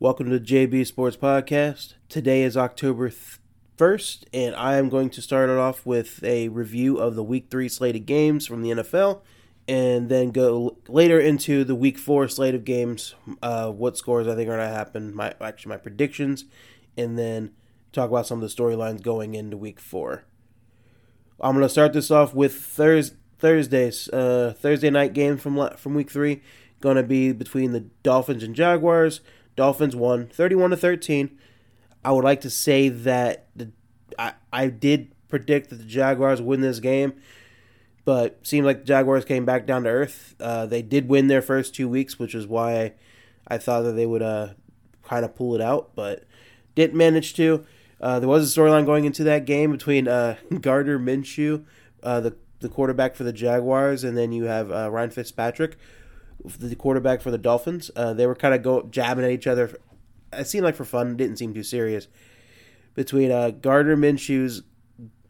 Welcome to the JB Sports Podcast. Today is October 1st, and I am going to start it off with a review of the Week 3 slated games from the NFL, and then go later into the Week 4 slate of games, uh, what scores I think are going to happen, my actually my predictions, and then talk about some of the storylines going into Week 4. I'm going to start this off with Thursday. Thursdays, uh, Thursday night game from from week three, going to be between the Dolphins and Jaguars. Dolphins won 31 to 13. I would like to say that the I, I did predict that the Jaguars win this game, but seemed like the Jaguars came back down to earth. Uh, they did win their first two weeks, which is why I, I thought that they would uh, kind of pull it out, but didn't manage to. Uh, there was a storyline going into that game between uh, Gardner Minshew, uh, the the quarterback for the Jaguars, and then you have uh, Ryan Fitzpatrick, the quarterback for the Dolphins. Uh, they were kind of go jabbing at each other. It seemed like for fun. Didn't seem too serious. Between uh, Gardner Minshew's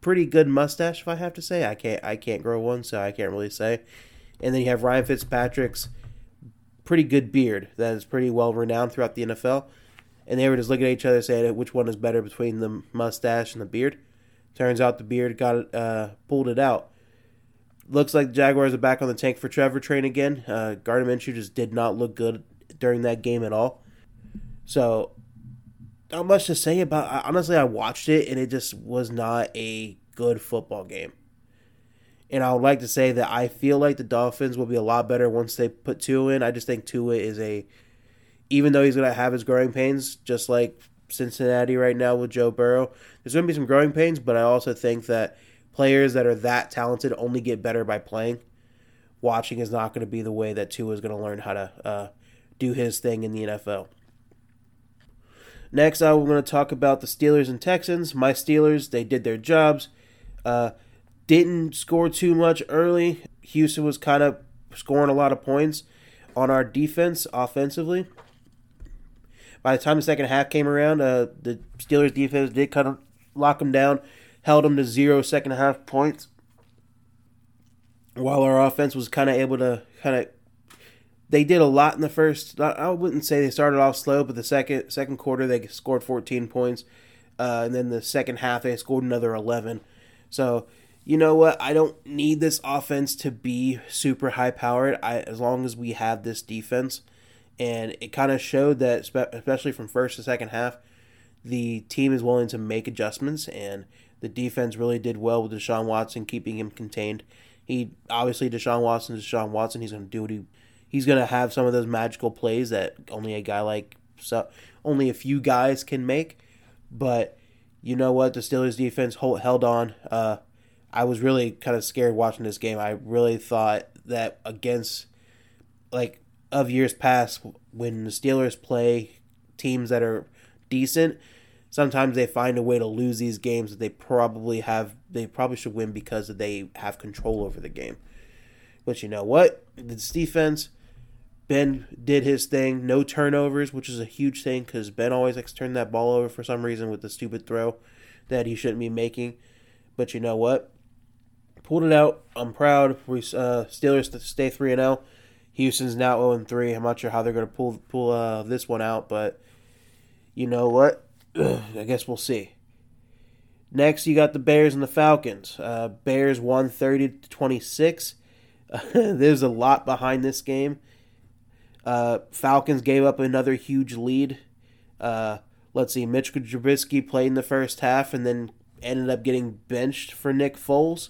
pretty good mustache, if I have to say, I can't I can't grow one, so I can't really say. And then you have Ryan Fitzpatrick's pretty good beard that is pretty well renowned throughout the NFL. And they were just looking at each other saying which one is better between the mustache and the beard. Turns out the beard got uh, pulled it out looks like the Jaguars are back on the tank for Trevor train again. Uh, Gardner Minshew just did not look good during that game at all. So, not much to say about. Honestly, I watched it and it just was not a good football game. And I would like to say that I feel like the Dolphins will be a lot better once they put Tua in. I just think Tua is a, even though he's going to have his growing pains, just like Cincinnati right now with Joe Burrow, there's going to be some growing pains. But I also think that players that are that talented only get better by playing. Watching is not going to be the way that Tua is going to learn how to uh, do his thing in the NFL. Next, I'm going to talk about the Steelers and Texans. My Steelers, they did their jobs. Uh, didn't score too much early. Houston was kind of scoring a lot of points on our defense offensively. By the time the second half came around, uh, the Steelers defense did kind of lock them down held them to zero second half points, while our offense was kind of able to kind of. They did a lot in the first. I wouldn't say they started off slow, but the second second quarter they scored 14 points, uh, and then the second half they scored another 11. So you know what? I don't need this offense to be super high powered. I as long as we have this defense, and it kind of showed that, especially from first to second half, the team is willing to make adjustments and the defense really did well with Deshaun Watson, keeping him contained. He obviously Deshaun Watson Deshaun Watson. He's going to do what he he's going to have some of those magical plays that only a guy like so only a few guys can make. But you know what? The Steelers defense hold, held on. Uh, I was really kind of scared watching this game. I really thought that against like of years past when the Steelers play teams that are decent, sometimes they find a way to lose these games that they probably have they probably should win because they have control over the game. But you know what? This defense, Ben did his thing. No turnovers, which is a huge thing because Ben always likes to turn that ball over for some reason with the stupid throw that he shouldn't be making. But you know what? Pulled it out. I'm proud. We uh, Steelers stay three and zero. Oh. Houston's now zero oh and three. I'm not sure how they're going to pull pull uh, this one out, but you know what? I guess we'll see. Next, you got the Bears and the Falcons. Uh, Bears won 30 to 26. Uh, there's a lot behind this game. Uh, Falcons gave up another huge lead. Uh, let's see, Mitch Trubisky played in the first half and then ended up getting benched for Nick Foles,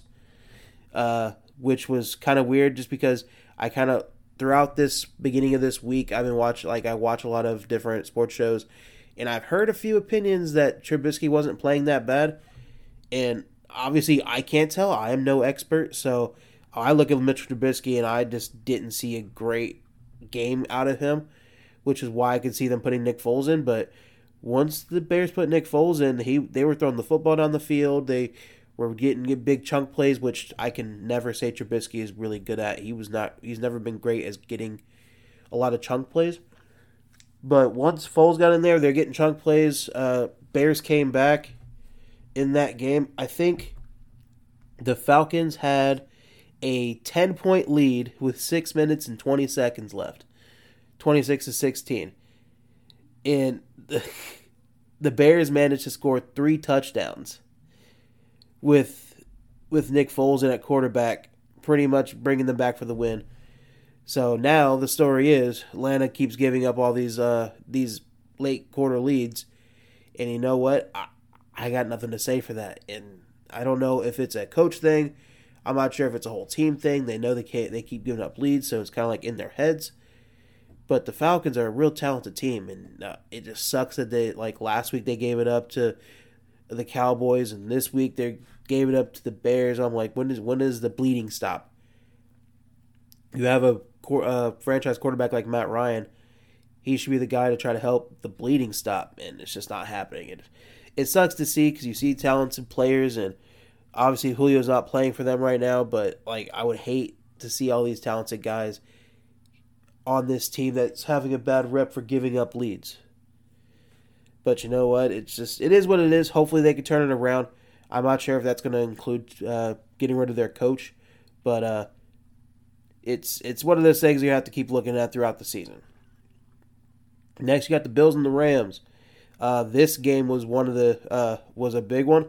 uh, which was kind of weird just because I kind of throughout this beginning of this week I've been watching like I watch a lot of different sports shows and I've heard a few opinions that Trubisky wasn't playing that bad. And obviously, I can't tell. I am no expert. So I look at Mitchell Trubisky and I just didn't see a great game out of him, which is why I could see them putting Nick Foles in. But once the Bears put Nick Foles in, he they were throwing the football down the field. They were getting big chunk plays, which I can never say Trubisky is really good at. He was not. He's never been great as getting a lot of chunk plays. But once Foles got in there, they're getting chunk plays. Uh, Bears came back in that game. I think the Falcons had a 10 point lead with 6 minutes and 20 seconds left 26 to 16. and the, the Bears managed to score three touchdowns with with Nick Foles in at quarterback, pretty much bringing them back for the win. So now the story is Atlanta keeps giving up all these uh, these late quarter leads, and you know what? I, I got nothing to say for that, and I don't know if it's a coach thing. I'm not sure if it's a whole team thing. They know they can't. They keep giving up leads, so it's kind of like in their heads. But the Falcons are a real talented team, and uh, it just sucks that they like last week they gave it up to the Cowboys, and this week they gave it up to the Bears. I'm like, when is when is the bleeding stop? You have a uh, franchise quarterback like Matt Ryan. He should be the guy to try to help the bleeding stop, and it's just not happening. It it sucks to see because you see talented players, and obviously Julio's not playing for them right now. But like, I would hate to see all these talented guys on this team that's having a bad rep for giving up leads. But you know what? It's just it is what it is. Hopefully they can turn it around. I'm not sure if that's going to include uh, getting rid of their coach, but uh, it's it's one of those things you have to keep looking at throughout the season. Next, you got the Bills and the Rams. Uh, this game was one of the uh, was a big one.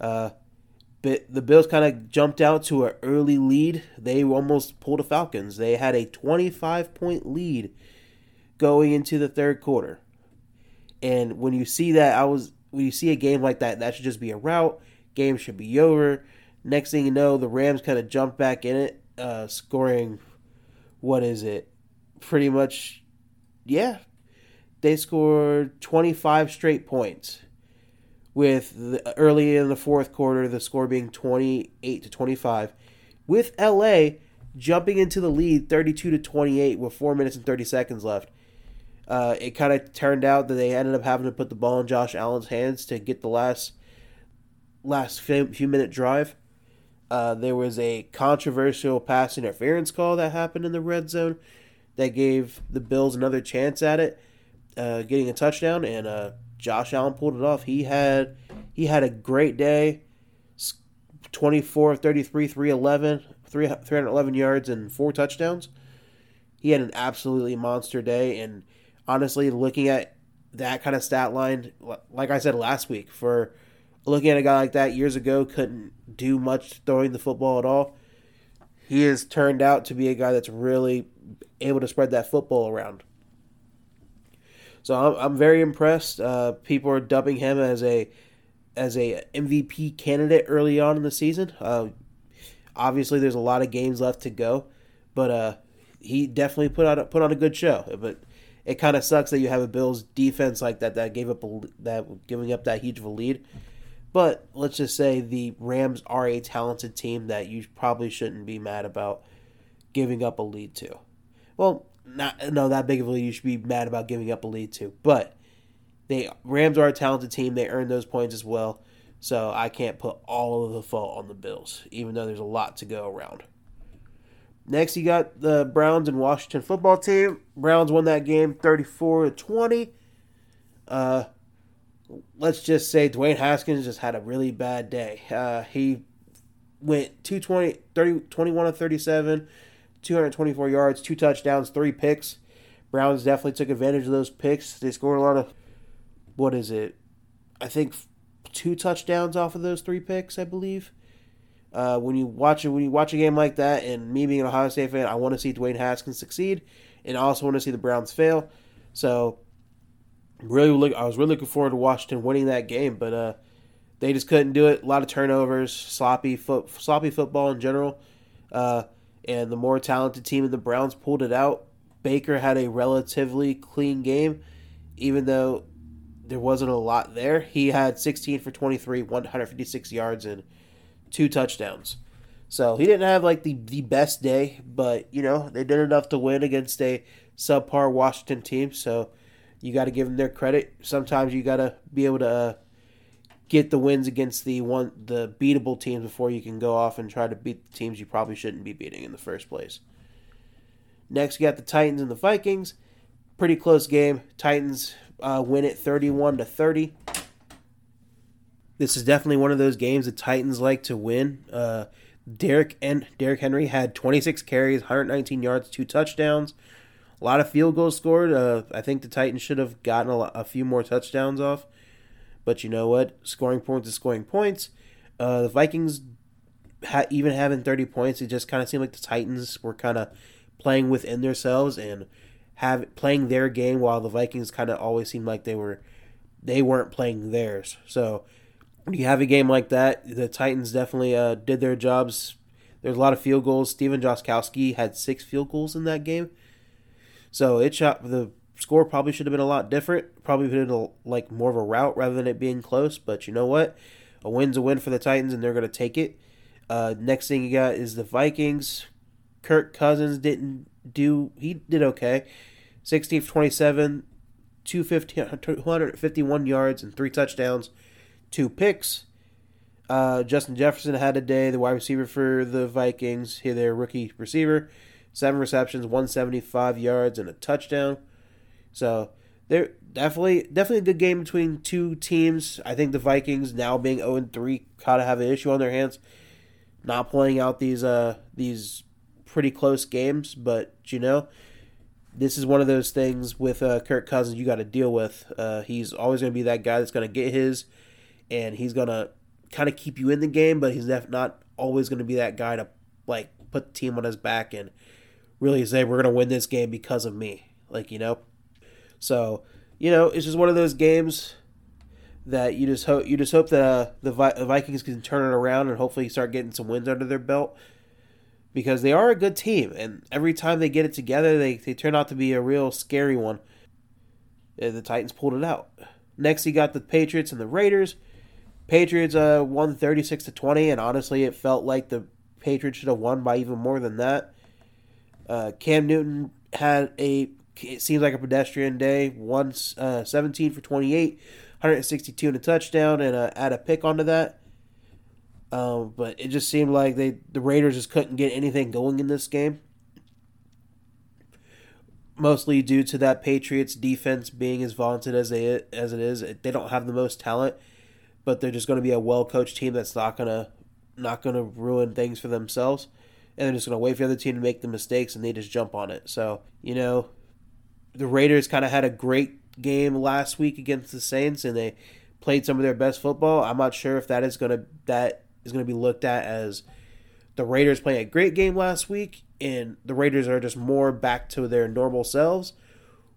Uh, the Bills kind of jumped out to an early lead. They almost pulled the Falcons. They had a 25 point lead going into the third quarter. And when you see that, I was when you see a game like that, that should just be a rout. Game should be over. Next thing you know, the Rams kind of jump back in it, uh, scoring. What is it? Pretty much, yeah. They scored 25 straight points with the, early in the fourth quarter, the score being 28 to 25, with LA jumping into the lead 32 to 28 with 4 minutes and 30 seconds left. Uh, it kind of turned out that they ended up having to put the ball in Josh Allen's hands to get the last last few minute drive. Uh, there was a controversial pass interference call that happened in the red zone that gave the Bills another chance at it, uh, getting a touchdown, and uh, Josh Allen pulled it off. He had he had a great day. 24 33 311 311 yards and four touchdowns. He had an absolutely monster day and honestly looking at that kind of stat line like I said last week for looking at a guy like that years ago couldn't do much throwing the football at all. He has turned out to be a guy that's really able to spread that football around. So I'm, I'm very impressed. Uh, people are dubbing him as a as a MVP candidate early on in the season. Uh, obviously, there's a lot of games left to go, but uh, he definitely put on put on a good show. But it kind of sucks that you have a Bills defense like that that gave up a, that giving up that huge of a lead. But let's just say the Rams are a talented team that you probably shouldn't be mad about giving up a lead to. Well, not no that big of a lead you should be mad about giving up a lead to. But they Rams are a talented team. They earned those points as well. So I can't put all of the fault on the Bills, even though there's a lot to go around. Next, you got the Browns and Washington football team. Browns won that game 34 to 20. Uh, let's just say Dwayne Haskins just had a really bad day. Uh, he went 220, 30, 21 to 37, 224 yards, two touchdowns, three picks. Browns definitely took advantage of those picks. They scored a lot of, what is it? I think two touchdowns off of those three picks, I believe. Uh, when you watch it, when you watch a game like that, and me being an Ohio State fan, I want to see Dwayne Haskins succeed, and I also want to see the Browns fail. So, really, look, I was really looking forward to Washington winning that game, but uh, they just couldn't do it. A lot of turnovers, sloppy foot, sloppy football in general. Uh, and the more talented team in the Browns pulled it out. Baker had a relatively clean game, even though there wasn't a lot there. He had 16 for 23, 156 yards, and two touchdowns. So he didn't have like the, the best day, but you know, they did enough to win against a subpar Washington team. So you got to give them their credit. Sometimes you got to be able to uh, get the wins against the one the beatable teams before you can go off and try to beat the teams you probably shouldn't be beating in the first place. Next, you got the Titans and the Vikings. Pretty close game. Titans uh, win it 31 to 30. This is definitely one of those games the Titans like to win. Uh, Derek and Derrick Henry had 26 carries, 119 yards, two touchdowns. A lot of field goals scored. Uh, I think the Titans should have gotten a, a, few more touchdowns off. But you know what? Scoring points is scoring points. Uh, the Vikings, ha- even having 30 points, it just kind of seemed like the Titans were kind of playing within themselves and have playing their game while the Vikings kind of always seemed like they were they weren't playing theirs. So when you have a game like that, the Titans definitely uh, did their jobs. There's a lot of field goals. Stephen Gostkowski had six field goals in that game. So it shot the score probably should have been a lot different. Probably been a, like more of a route rather than it being close. But you know what? A win's a win for the Titans, and they're going to take it. Uh, next thing you got is the Vikings. Kirk Cousins didn't do. He did okay. 16 for 27, 251 yards and three touchdowns two picks. Uh, Justin Jefferson had a day, the wide receiver for the Vikings, their rookie receiver, seven receptions, 175 yards, and a touchdown. So they're definitely definitely a good game between two teams. I think the Vikings now being 0 3 kind of have an issue on their hands, not playing out these uh these pretty close games. But you know, this is one of those things with uh, Kirk Cousins you got to deal with. Uh, he's always going to be that guy that's going to get his and he's gonna kind of keep you in the game, but he's not always gonna be that guy to like put the team on his back and really say we're gonna win this game because of me, like you know. So you know, it's just one of those games that you just hope you just hope that uh, the, Vi- the Vikings can turn it around and hopefully start getting some wins under their belt because they are a good team and every time they get it together they, they turn out to be a real scary one and the titans pulled it out next you got the patriots and the raiders Patriots uh, won 36 to 20, and honestly, it felt like the Patriots should have won by even more than that. Uh, Cam Newton had a it seems like a pedestrian day. Once uh, 17 for 28, 162 and a touchdown, and uh, add a pick onto that. Um, but it just seemed like they the Raiders just couldn't get anything going in this game. Mostly due to that Patriots defense being as vaunted as they as it is, they don't have the most talent but they're just going to be a well coached team that's not to not to ruin things for themselves, and they're just going to wait for the other team to make the mistakes, and they just jump on it. So you know, the Raiders kind of had a great game last week against the Saints, and they played some of their best football. I'm not sure if that is going to that is going to be looked at as the Raiders playing a great game last week, and the Raiders are just more back to their normal selves,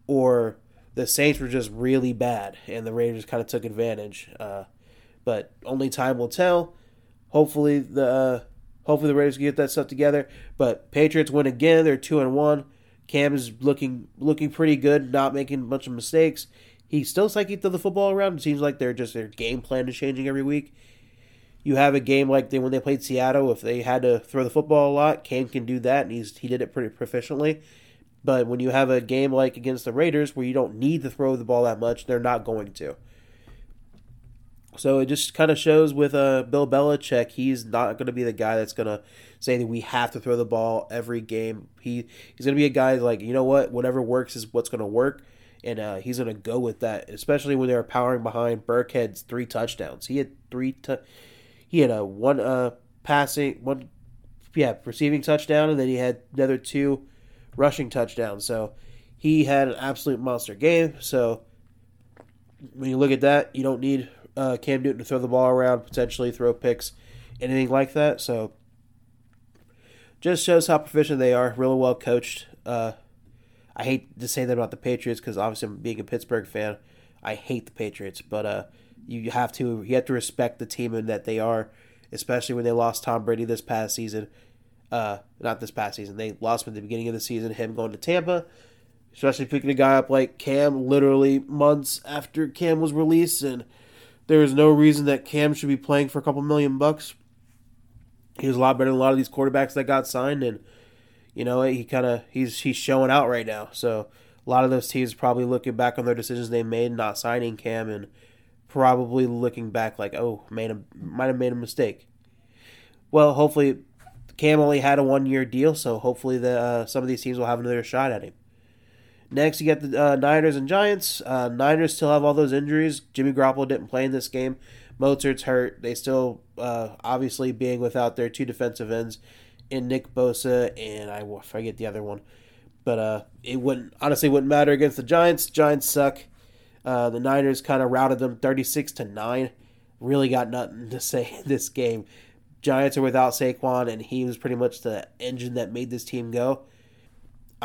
or the Saints were just really bad, and the Raiders kind of took advantage. Uh, but only time will tell. Hopefully the uh, hopefully the Raiders can get that stuff together. But Patriots win again. They're two and one. Cam is looking looking pretty good, not making a bunch of mistakes. He still like he throw the football around. It seems like they're just their game plan is changing every week. You have a game like they when they played Seattle, if they had to throw the football a lot, Cam can do that, and he's he did it pretty proficiently. But when you have a game like against the Raiders where you don't need to throw the ball that much, they're not going to. So it just kind of shows with uh, Bill Belichick, he's not going to be the guy that's going to say that we have to throw the ball every game. He he's going to be a guy like you know what, whatever works is what's going to work, and uh, he's going to go with that. Especially when they were powering behind Burkhead's three touchdowns. He had three. He had a one uh passing one, yeah, receiving touchdown, and then he had another two rushing touchdowns. So he had an absolute monster game. So when you look at that, you don't need uh, Cam Newton to throw the ball around, potentially throw picks, anything like that. So just shows how proficient they are. Really well coached. Uh, I hate to say that about the Patriots because obviously, being a Pittsburgh fan, I hate the Patriots. But uh, you have to you have to respect the team and that they are, especially when they lost Tom Brady this past season. Uh, not this past season. They lost him at the beginning of the season. Him going to Tampa, especially picking a guy up like Cam, literally months after Cam was released and there is no reason that Cam should be playing for a couple million bucks. He was a lot better than a lot of these quarterbacks that got signed, and you know he kind of he's he's showing out right now. So a lot of those teams probably looking back on their decisions they made not signing Cam, and probably looking back like, oh, made a might have made a mistake. Well, hopefully, Cam only had a one year deal, so hopefully the uh, some of these teams will have another shot at him. Next, you get the uh, Niners and Giants. Uh, Niners still have all those injuries. Jimmy Garoppolo didn't play in this game. Mostert's hurt. They still, uh, obviously, being without their two defensive ends in Nick Bosa and I forget the other one. But uh, it wouldn't honestly wouldn't matter against the Giants. Giants suck. Uh, the Niners kind of routed them 36 to 9. Really got nothing to say in this game. Giants are without Saquon, and he was pretty much the engine that made this team go.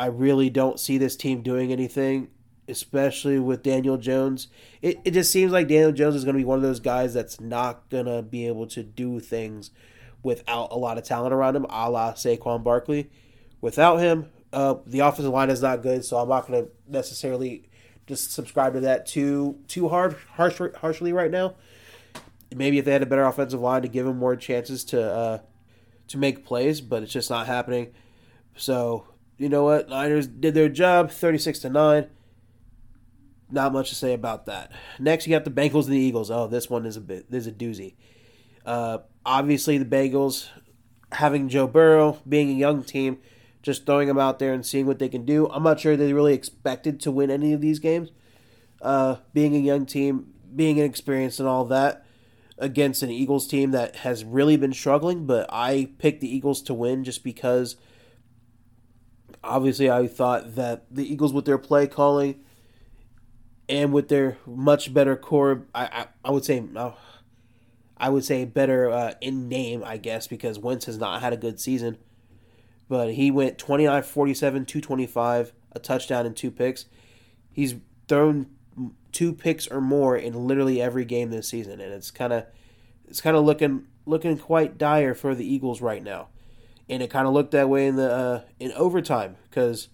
I really don't see this team doing anything, especially with Daniel Jones. It, it just seems like Daniel Jones is going to be one of those guys that's not going to be able to do things without a lot of talent around him, a la Saquon Barkley. Without him, uh, the offensive line is not good, so I'm not going to necessarily just subscribe to that too too hard harsh, harshly right now. Maybe if they had a better offensive line to give him more chances to uh, to make plays, but it's just not happening. So you know what, Niners did their job, thirty six to nine. Not much to say about that. Next, you got the Bengals and the Eagles. Oh, this one is a bit. This is a doozy. Uh, obviously, the Bengals having Joe Burrow, being a young team, just throwing them out there and seeing what they can do. I'm not sure they really expected to win any of these games. Uh, being a young team, being inexperienced, and all that against an Eagles team that has really been struggling, but I picked the Eagles to win just because obviously I thought that the Eagles with their play calling and with their much better core, I I, I would say I would say better uh, in name, I guess, because Wentz has not had a good season but he went 29 47, 225, a touchdown and two picks. He's thrown two picks or more in literally every game this season, and it's kind of it's kind of looking looking quite dire for the Eagles right now. And it kind of looked that way in the uh, in overtime because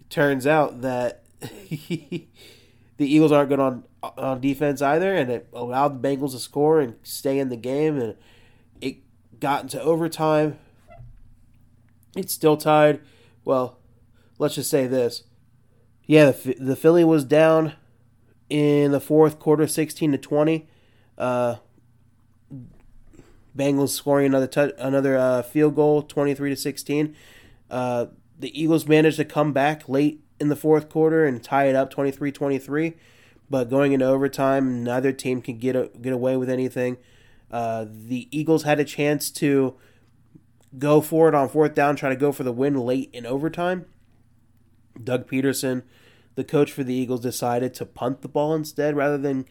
it turns out that the Eagles aren't good on on defense either, and it allowed the Bengals to score and stay in the game, and it got into overtime. It's still tied. Well, let's just say this. Yeah, the, the Philly was down in the fourth quarter, sixteen to twenty. Uh, Bengals scoring another another uh, field goal, twenty three to sixteen. Uh, the Eagles managed to come back late in the fourth quarter and tie it up 23-23. But going into overtime, neither team could get a, get away with anything. Uh, the Eagles had a chance to go for it on fourth down, try to go for the win late in overtime. Doug Pederson, the coach for the Eagles, decided to punt the ball instead rather than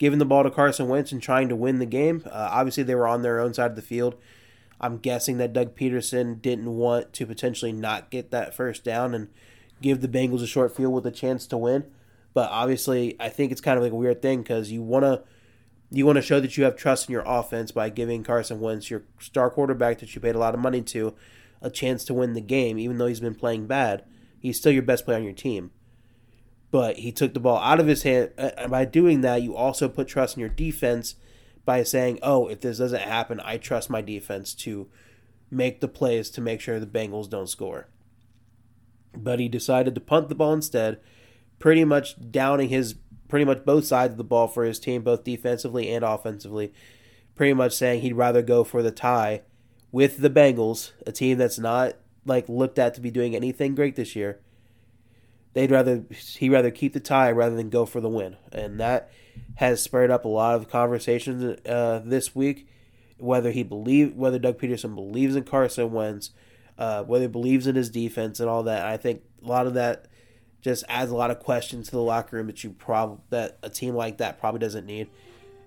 giving the ball to Carson Wentz and trying to win the game. Uh, obviously, they were on their own side of the field. I'm guessing that Doug Pederson didn't want to potentially not get that first down and give the Bengals a short field with a chance to win. But obviously, I think it's kind of like a weird thing because you want to you want to show that you have trust in your offense by giving Carson Wentz, your star quarterback that you paid a lot of money to, a chance to win the game, even though he's been playing bad. He's still your best player on your team. But he took the ball out of his hand. And by doing that, you also put trust in your defense by saying, oh, if this doesn't happen, I trust my defense to make the plays to make sure the Bengals don't score. But he decided to punt the ball instead, pretty much downing his pretty much both sides of the ball for his team, both defensively and offensively. Pretty much saying he'd rather go for the tie with the Bengals, a team that's not like looked at to be doing anything great this year. They'd rather he rather keep the tie rather than go for the win, and that has spurred up a lot of conversations uh, this week. Whether he believe whether Doug Pederson believes in Carson Wentz, uh, whether he believes in his defense and all that. I think a lot of that just adds a lot of questions to the locker room that you prob that a team like that probably doesn't need,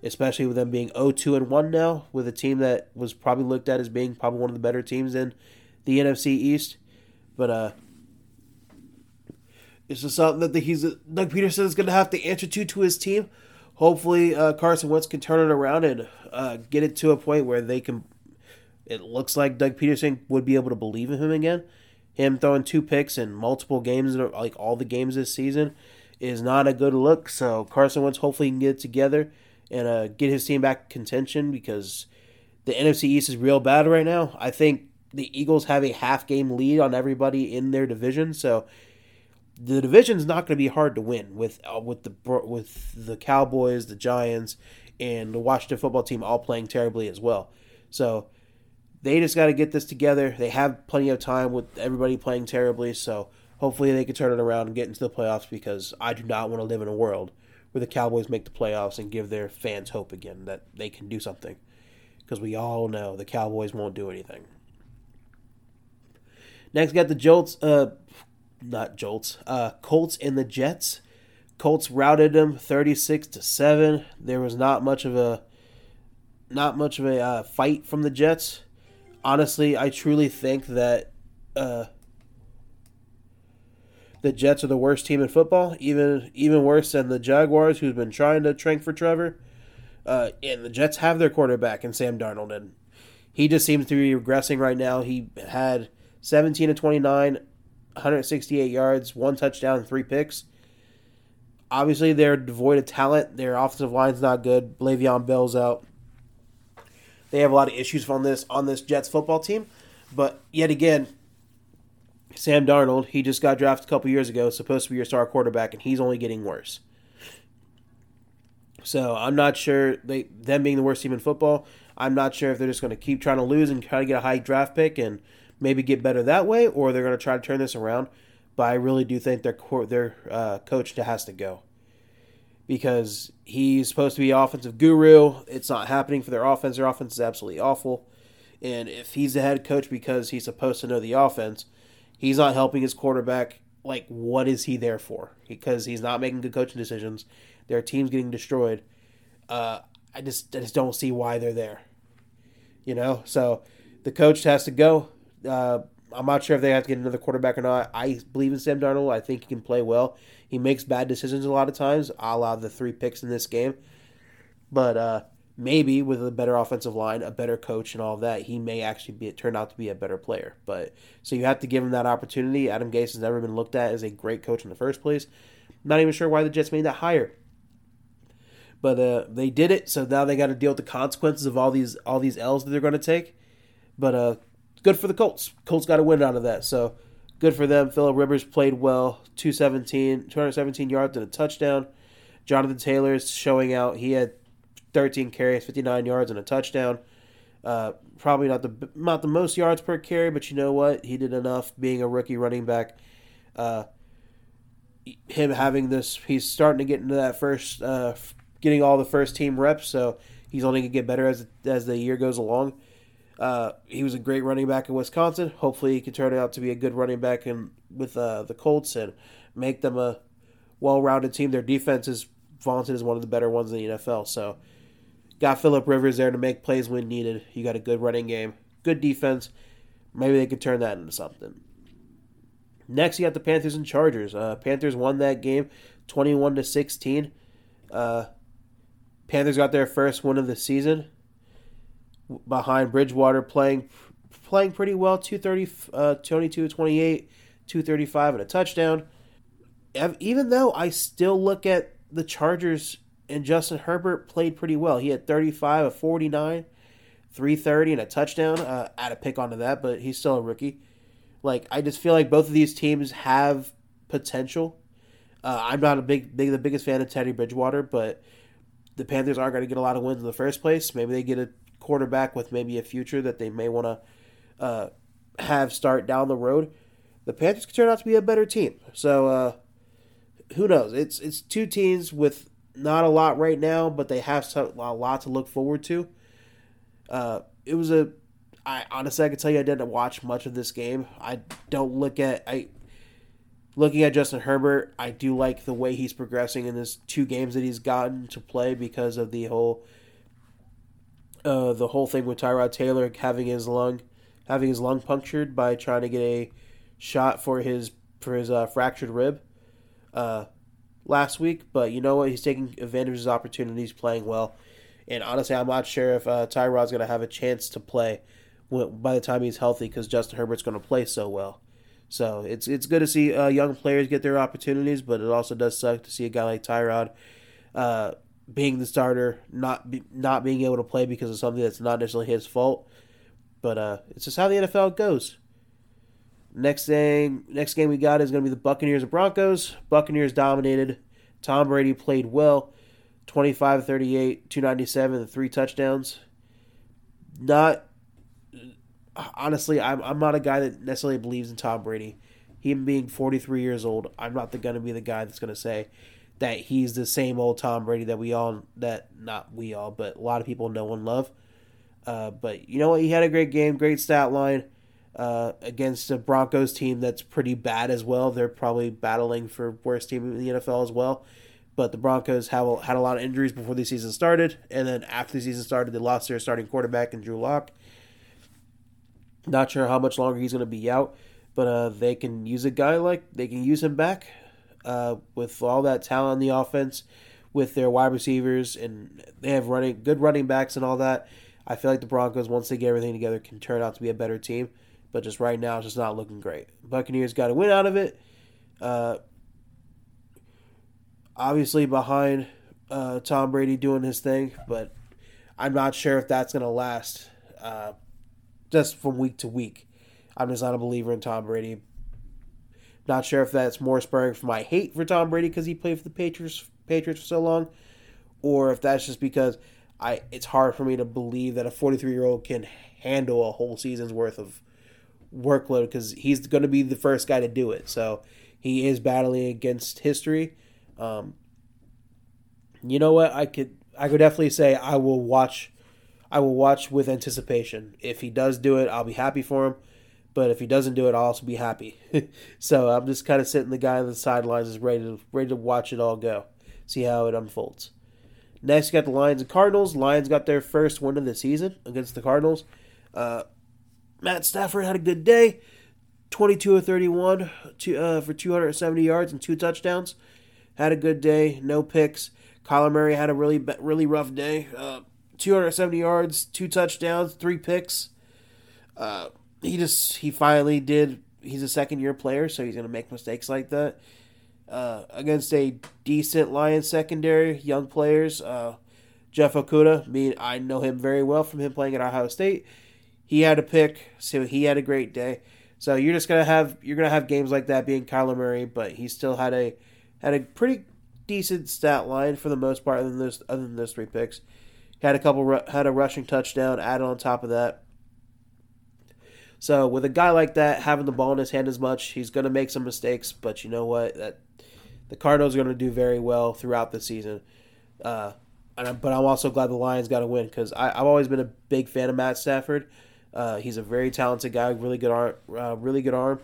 especially with them being 0-2 and 1 now with a team that was probably looked at as being probably one of the better teams in the NFC East. But uh it's just something that he's Doug Pederson is going to have to answer to to his team. Hopefully, uh, Carson Wentz can turn it around and uh, get it to a point where they can. It looks like Doug Pederson would be able to believe in him again him throwing two picks in multiple games, like all the games this season, is not a good look. So Carson Wentz hopefully can get it together and uh, get his team back contention because the NFC East is real bad right now. I think the Eagles have a half game lead on everybody in their division, so the division's not going to be hard to win with uh, with the with the Cowboys, the Giants, and the Washington football team all playing terribly as well. So they just got to get this together. They have plenty of time with everybody playing terribly, so hopefully they can turn it around and get into the playoffs because I do not want to live in a world where the Cowboys make the playoffs and give their fans hope again that they can do something. Because we all know the Cowboys won't do anything. Next, got the Jolts. Uh, not Jolts. Uh, Colts and the Jets. Colts routed them 36 to 7. There was not much of a not much of a uh, fight from the Jets. Honestly, I truly think that uh, the Jets are the worst team in football, even even worse than the Jaguars, who's been trying to trank for Trevor. Uh, and the Jets have their quarterback in Sam Darnold, and he just seems to be regressing right now. He had 17 to 29, 168 yards, one touchdown, three picks. Obviously, they're devoid of talent. Their offensive line's not good. Le'Veon Bell's out. They have a lot of issues on this on this Jets football team, but yet again, Sam Darnold, he just got drafted a couple years ago, supposed to be your star quarterback, and he's only getting worse. So I'm not sure they them being the worst team in football. I'm not sure if they're just going to keep trying to lose and try to get a high draft pick and maybe get better that way, or they're going to try to turn this around. But I really do think their their uh, coach has to go because he's supposed to be offensive guru. It's not happening for their offense. Their offense is absolutely awful. And if he's the head coach because he's supposed to know the offense, he's not helping his quarterback. Like, what is he there for? Because he's not making good coaching decisions. Their team's getting destroyed. Uh, I just I just don't see why they're there. You know, so the coach has to go. Uh, I'm not sure if they have to get another quarterback or not. I believe in Sam Darnold. I think he can play well. He makes bad decisions a lot of times, a la the three picks in this game. But uh, maybe with a better offensive line, a better coach, and all that, he may actually be turn out to be a better player. But so you have to give him that opportunity. Adam Gase has never been looked at as a great coach in the first place. not even sure why the Jets made that hire. But uh, they did it, so now they got to deal with the consequences of all these all these L's that they're going to take. But uh, good for the Colts. Colts got a win out of that, so good for them. Philip Rivers played well, 217, 217 yards and a touchdown. Jonathan Taylor is showing out. He had 13 carries, 59 yards and a touchdown. Uh, probably not the not the most yards per carry, but you know what? He did enough being a rookie running back. Uh, him having this, he's starting to get into that first uh, getting all the first team reps, so he's only gonna get better as as the year goes along. Uh, he was a great running back in Wisconsin. Hopefully, he can turn out to be a good running back in with uh, the Colts and make them a well-rounded team. Their defense is vaunted as one of the better ones in the NFL. So, got Philip Rivers there to make plays when needed. You got a good running game, good defense. Maybe they could turn that into something. Next, you got the Panthers and Chargers. Uh, Panthers won that game, twenty-one to sixteen. Uh, Panthers got their first win of the season behind Bridgewater playing playing pretty well. 230 uh 22 28 235 and a touchdown. Even though I still look at the Chargers and Justin Herbert played pretty well. He had 35 of 49 330 and a touchdown. Uh, add a pick onto that but he's still a rookie. Like I just feel like both of these teams have potential. Uh, I'm not a big, big the biggest fan of Teddy Bridgewater but the Panthers are going to get a lot of wins in the first place. Maybe they get a quarterback with maybe a future that they may want to uh, have start down the road. The Panthers could turn out to be a better team. So uh, who knows? It's it's two teams with not a lot right now, but they have some, a lot to look forward to. Uh, it was a. I honestly, I can tell you, I didn't watch much of this game. I don't look at I looking at Justin Herbert, I do like the way he's progressing in this two games that he's gotten to play because of the whole uh, the whole thing with Tyrod Taylor having his lung having his lung punctured by trying to get a shot for his for his uh, fractured rib uh, last week. But you know what? He's taking advantage of his opportunities, playing well. And honestly, I'm not sure if uh, Tyrod's going to have a chance to play by the time he's healthy because Justin Herbert's going to play so well. So it's it's good to see uh, young players get their opportunities, but it also does suck to see a guy like Tyrod uh, being the starter, not be, not being able to play because of something that's not necessarily his fault. But uh, it's just how the NFL goes. Next thing, next game we got is going to be the Buccaneers and Broncos. Buccaneers dominated. Tom Brady played well, 25 38, 297, three touchdowns. Not honestly, I'm I'm not a guy that necessarily believes in Tom Brady. Him being 43 years old, I'm not the going to be the guy that's going to say that he's the same old Tom Brady that we all that not we all, but a lot of people know and love. Uh, but you know what? He had a great game, great stat line. uh, against a Broncos team that's pretty bad as well. They're probably battling for worst team in the NFL as well. But the Broncos have had a lot of injuries before the season started, and then after the season started, they lost their starting quarterback in Drew Lock. Not sure how much longer he's going to be out, but uh, they can use a guy like they can use him back uh, with all that talent on the offense, with their wide receivers, and they have running good running backs and all that. I feel like the Broncos, once they get everything together, can turn out to be a better team. But just right now, it's just not looking great. Buccaneers got a win out of it. Uh, obviously behind uh, Tom Brady doing his thing, but I'm not sure if that's going to last uh, just from week to week. I'm just not a believer in Tom Brady. Not sure if that's more spurring from my hate for Tom Brady because he played for the Patriots Patriots for so long, or if that's just because I it's hard for me to believe that a 43 year old can handle a whole season's worth of workload because he's going to be the first guy to do it. So he is battling against history. Um, you know what? I could I could definitely say I will watch. I will watch with anticipation. If he does do it, I'll be happy for him. But if he doesn't do it, I'll also be happy. so I'm just kind of sitting the guy on the sidelines is ready to ready to watch it all go, see how it unfolds. Next, you got the Lions and Cardinals. Lions got their first win of the season against the Cardinals. Uh, Matt Stafford had a good day, 22 of 31 to, uh, for 270 yards and two touchdowns. Had a good day, no picks. Kyler Murray had a really really rough day. Uh, 270 yards, two touchdowns, three picks. He just he finally did. He's a second year player, so he's gonna make mistakes like that. Uh, against a decent Lions secondary, young players. Uh, Jeff Okudah, me, I know him very well from him playing at Ohio State. He had a pick, so he had a great day. So you're just gonna have you're gonna have games like that being Kyler Murray, but he still had a had a pretty decent stat line for the most part. Other than those other than those three picks, he had a couple had a rushing touchdown added on top of that. So with a guy like that having the ball in his hand as much, he's going to make some mistakes. But you know what? That the Cardinals are going to do very well throughout the season. Uh, and, but I'm also glad the Lions got a win because I've always been a big fan of Matt Stafford. Uh, he's a very talented guy, really good arm, uh, really good arm.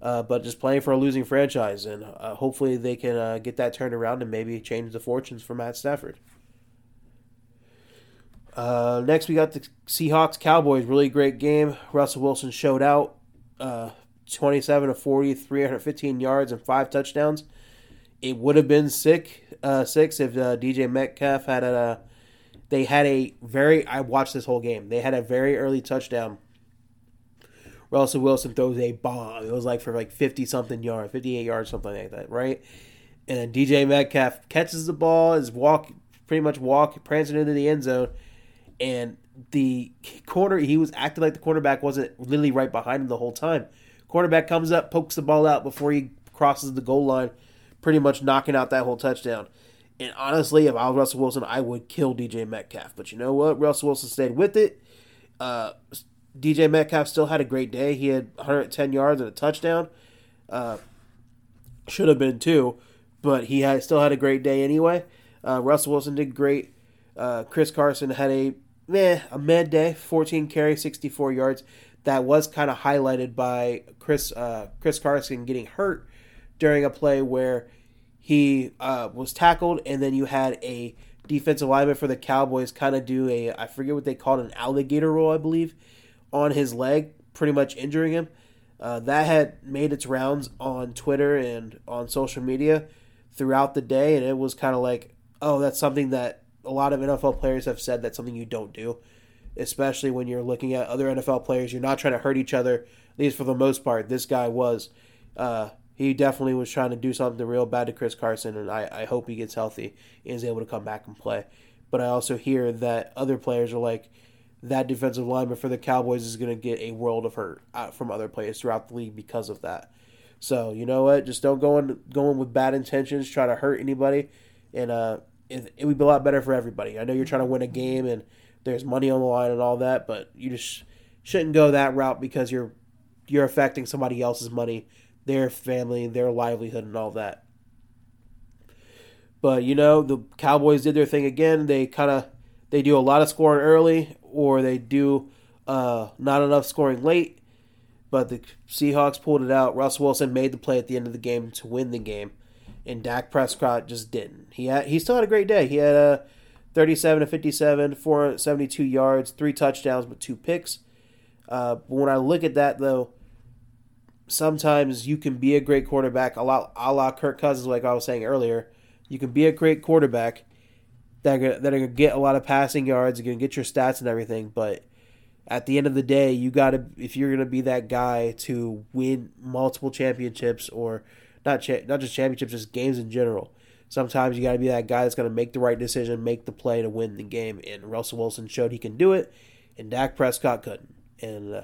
Uh, but just playing for a losing franchise, and uh, hopefully they can uh, get that turned around and maybe change the fortunes for Matt Stafford. Uh, next, we got the Seahawks Cowboys. Really great game. Russell Wilson showed out. Uh, 27 to 40, 315 yards, and five touchdowns. It would have been sick, uh, six if uh, DJ Metcalf had a. They had a very. I watched this whole game. They had a very early touchdown. Russell Wilson throws a bomb. It was like for like 50 something yards, 58 yards, something like that, right? And DJ Metcalf catches the ball, is walk pretty much walk prancing into the end zone and the corner he was acting like the quarterback wasn't literally right behind him the whole time. Quarterback comes up, pokes the ball out before he crosses the goal line, pretty much knocking out that whole touchdown. And honestly, if I was Russell Wilson, I would kill DJ Metcalf. But you know what? Russell Wilson stayed with it. Uh, DJ Metcalf still had a great day. He had 110 yards and a touchdown. Uh, should have been two, but he had still had a great day anyway. Uh, Russell Wilson did great. Uh, Chris Carson had a meh, a mid day, 14 carry, 64 yards. That was kind of highlighted by Chris uh, Chris Carson getting hurt during a play where he uh, was tackled, and then you had a defensive lineman for the Cowboys kind of do a I forget what they called an alligator roll, I believe, on his leg, pretty much injuring him. Uh, that had made its rounds on Twitter and on social media throughout the day, and it was kind of like, oh, that's something that a lot of NFL players have said that's something you don't do, especially when you're looking at other NFL players. You're not trying to hurt each other. At least for the most part, this guy was. Uh, he definitely was trying to do something real bad to Chris Carson, and I, I hope he gets healthy and is able to come back and play. But I also hear that other players are like, that defensive lineman for the Cowboys is going to get a world of hurt uh, from other players throughout the league because of that. So you know what? Just don't go in going with bad intentions, try to hurt anybody, and uh, it, it would be a lot better for everybody. I know you're trying to win a game and there's money on the line and all that, but you just shouldn't go that route because you're you're affecting somebody else's money, their family, their livelihood, and all that. But you know, the Cowboys did their thing again. They kind of they do a lot of scoring early, or they do uh, not enough scoring late. but the Seahawks pulled it out. Russ Wilson made the play at the end of the game to win the game, and Dak Prescott just didn't. He had he still had a great day. He had a 37 to 57, 472 yards, three touchdowns, but two picks. Uh, but when I look at that though, sometimes you can be a great quarterback, a lot a la Kirk Cousins, like I was saying earlier. You can be a great quarterback that are, gonna, that are gonna get a lot of passing yards, you're gonna get your stats and everything, but at the end of the day, you gotta if you're gonna be that guy to win multiple championships or not cha- not just championships, just games in general. Sometimes you gotta be that guy that's gonna make the right decision, make the play to win the game. And Russell Wilson showed he can do it, and Dak Prescott couldn't. And uh,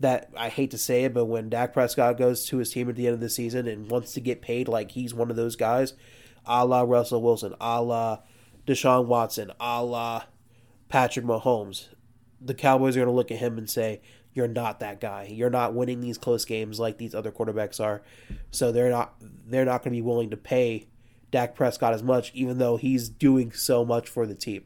that I hate to say it, but when Dak Prescott goes to his team at the end of the season and wants to get paid like he's one of those guys, a la Russell Wilson, a la Deshaun Watson, a la Patrick Mahomes, the Cowboys are going to look at him and say, "You're not that guy. You're not winning these close games like these other quarterbacks are." So they're not they're not going to be willing to pay Dak Prescott as much, even though he's doing so much for the team.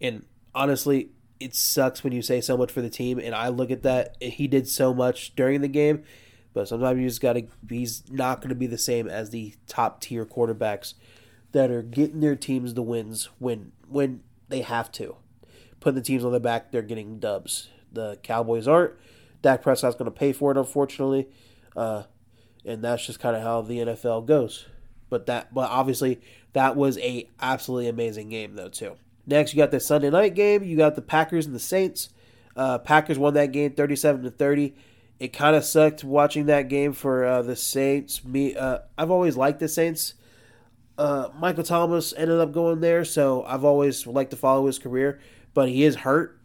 And honestly, it sucks when you say so much for the team. And I look at that; he did so much during the game, but sometimes you just got to. He's not going to be the same as the top tier quarterbacks that are getting their teams the wins when when they have to putting the teams on their back, they're getting dubs. The Cowboys aren't. Dak Prescott's going to pay for it, unfortunately, uh, and that's just kind of how the NFL goes. But that, but obviously, that was a absolutely amazing game though too. Next, you got the Sunday night game. You got the Packers and the Saints. Uh, Packers won that game, thirty-seven to thirty. It kind of sucked watching that game for uh, the Saints. Me, uh, I've always liked the Saints. Uh, Michael Thomas ended up going there, so I've always liked to follow his career but he is hurt.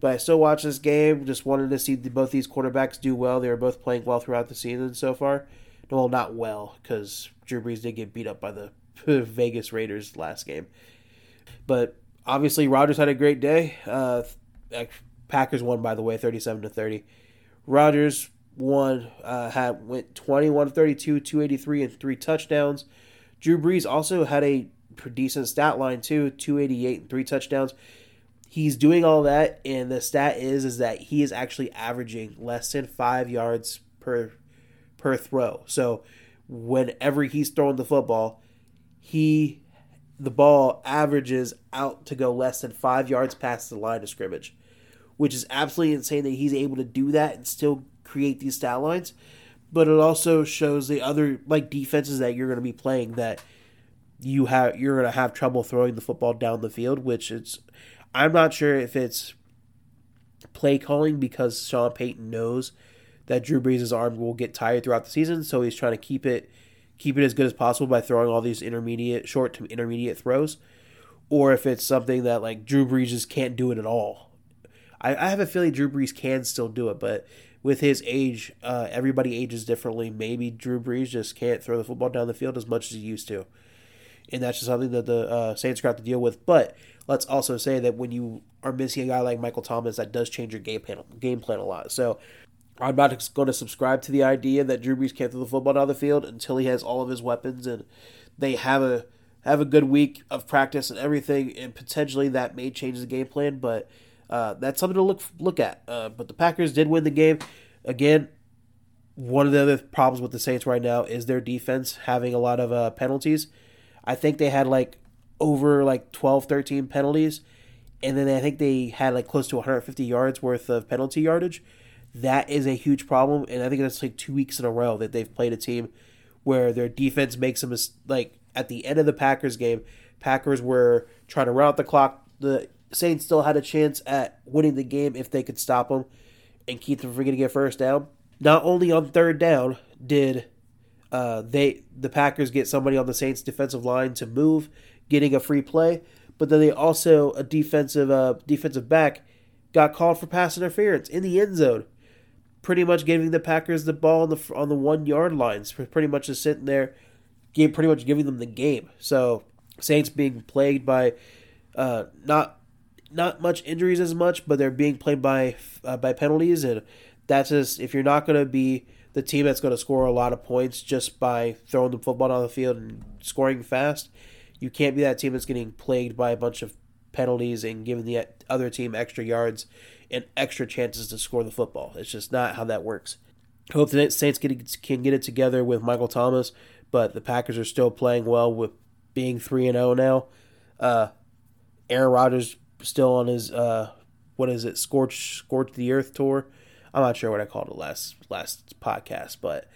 But I still watch this game. Just wanted to see both these quarterbacks do well. They were both playing well throughout the season so far. Well, not well because Drew Brees did get beat up by the Vegas Raiders last game. But obviously, Rodgers had a great day. Uh, Packers won, by the way, thirty-seven to thirty. Rodgers won, uh, had went twenty-one 32, two eighty-three, and three touchdowns. Drew Brees also had a decent stat line too, two eighty-eight and three touchdowns he's doing all that and the stat is is that he is actually averaging less than five yards per per throw. So whenever he's throwing the football he the ball averages out to go less than five yards past the line of scrimmage which is absolutely insane that he's able to do that and still create these stat lines. But it also shows the other like defenses that you're going to be playing that you have you're going to have trouble throwing the football down the field which it's I'm not sure if it's play calling because Sean Payton knows that Drew Brees' arm will get tired throughout the season, so he's trying to keep it keep it as good as possible by throwing all these intermediate, short to intermediate throws, or if it's something that like Drew Brees just can't do it at all. I, I have a feeling Drew Brees can still do it, but with his age, uh, everybody ages differently. Maybe Drew Brees just can't throw the football down the field as much as he used to, and that's just something that the uh, Saints got to deal with. But let's also say that when you are missing a guy like Michael Thomas, that does change your game plan game plan a lot. So I'm not going to subscribe to the idea that Drew Brees can't throw the football down the field until he has all of his weapons and they have a have a good week of practice and everything, and potentially that may change the game plan. But uh, that's something to look look at. Uh, but the Packers did win the game. Again, one of the other problems with the Saints right now is their defense having a lot of uh, penalties. I think they had like over like 12, 13 penalties. And then I think they had like close to 150 yards worth of penalty yardage. That is a huge problem. And I think that's like two weeks in a row that they've played a team where their defense makes them like at the end of the Packers game, Packers were trying to run out the clock. The Saints still had a chance at winning the game if they could stop them and keep them from getting a first down. Not only on third down did uh, they the Packers get somebody on the Saints defensive line to move getting a free play, but then they also a defensive uh, defensive back got called for pass interference in the end zone, pretty much giving the Packers the ball on the on the one yard lines, pretty much just sitting there, game pretty much giving them the game. So Saints being plagued by uh, not not much injuries as much, but they're being played by uh, by penalties, and that's just if you're not going to be the team that's going to score a lot of points just by throwing the football on the field and scoring fast you can't be that team that's getting plagued by a bunch of penalties and giving the other team extra yards and extra chances to score the football. It's just not how that works. Hope the Saints can get it together with Michael Thomas, but the Packers are still playing well with being three and zero oh now. Uh, Aaron Rodgers still on his uh, what is it, scorch scorch the earth tour. I'm not sure what I called it last last podcast, but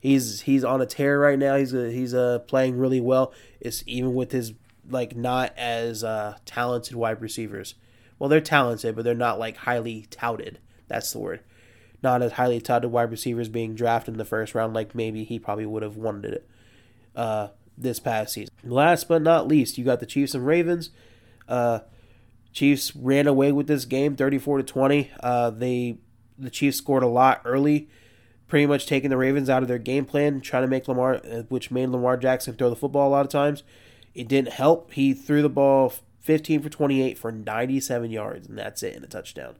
he's he's on a tear right now. He's a, he's uh playing really well. It's even with his like not as uh, talented wide receivers. Well, they're talented, but they're not like highly touted. That's the word. Not as highly touted wide receivers being drafted in the first round, like maybe he probably would have wanted it uh, this past season. Last but not least, you got the Chiefs and Ravens. Uh, Chiefs ran away with this game, thirty-four to twenty. Uh, they the Chiefs scored a lot early, pretty much taking the Ravens out of their game plan, trying to make Lamar, uh, which made Lamar Jackson throw the football a lot of times. It didn't help. He threw the ball 15 for 28 for 97 yards, and that's it in a touchdown.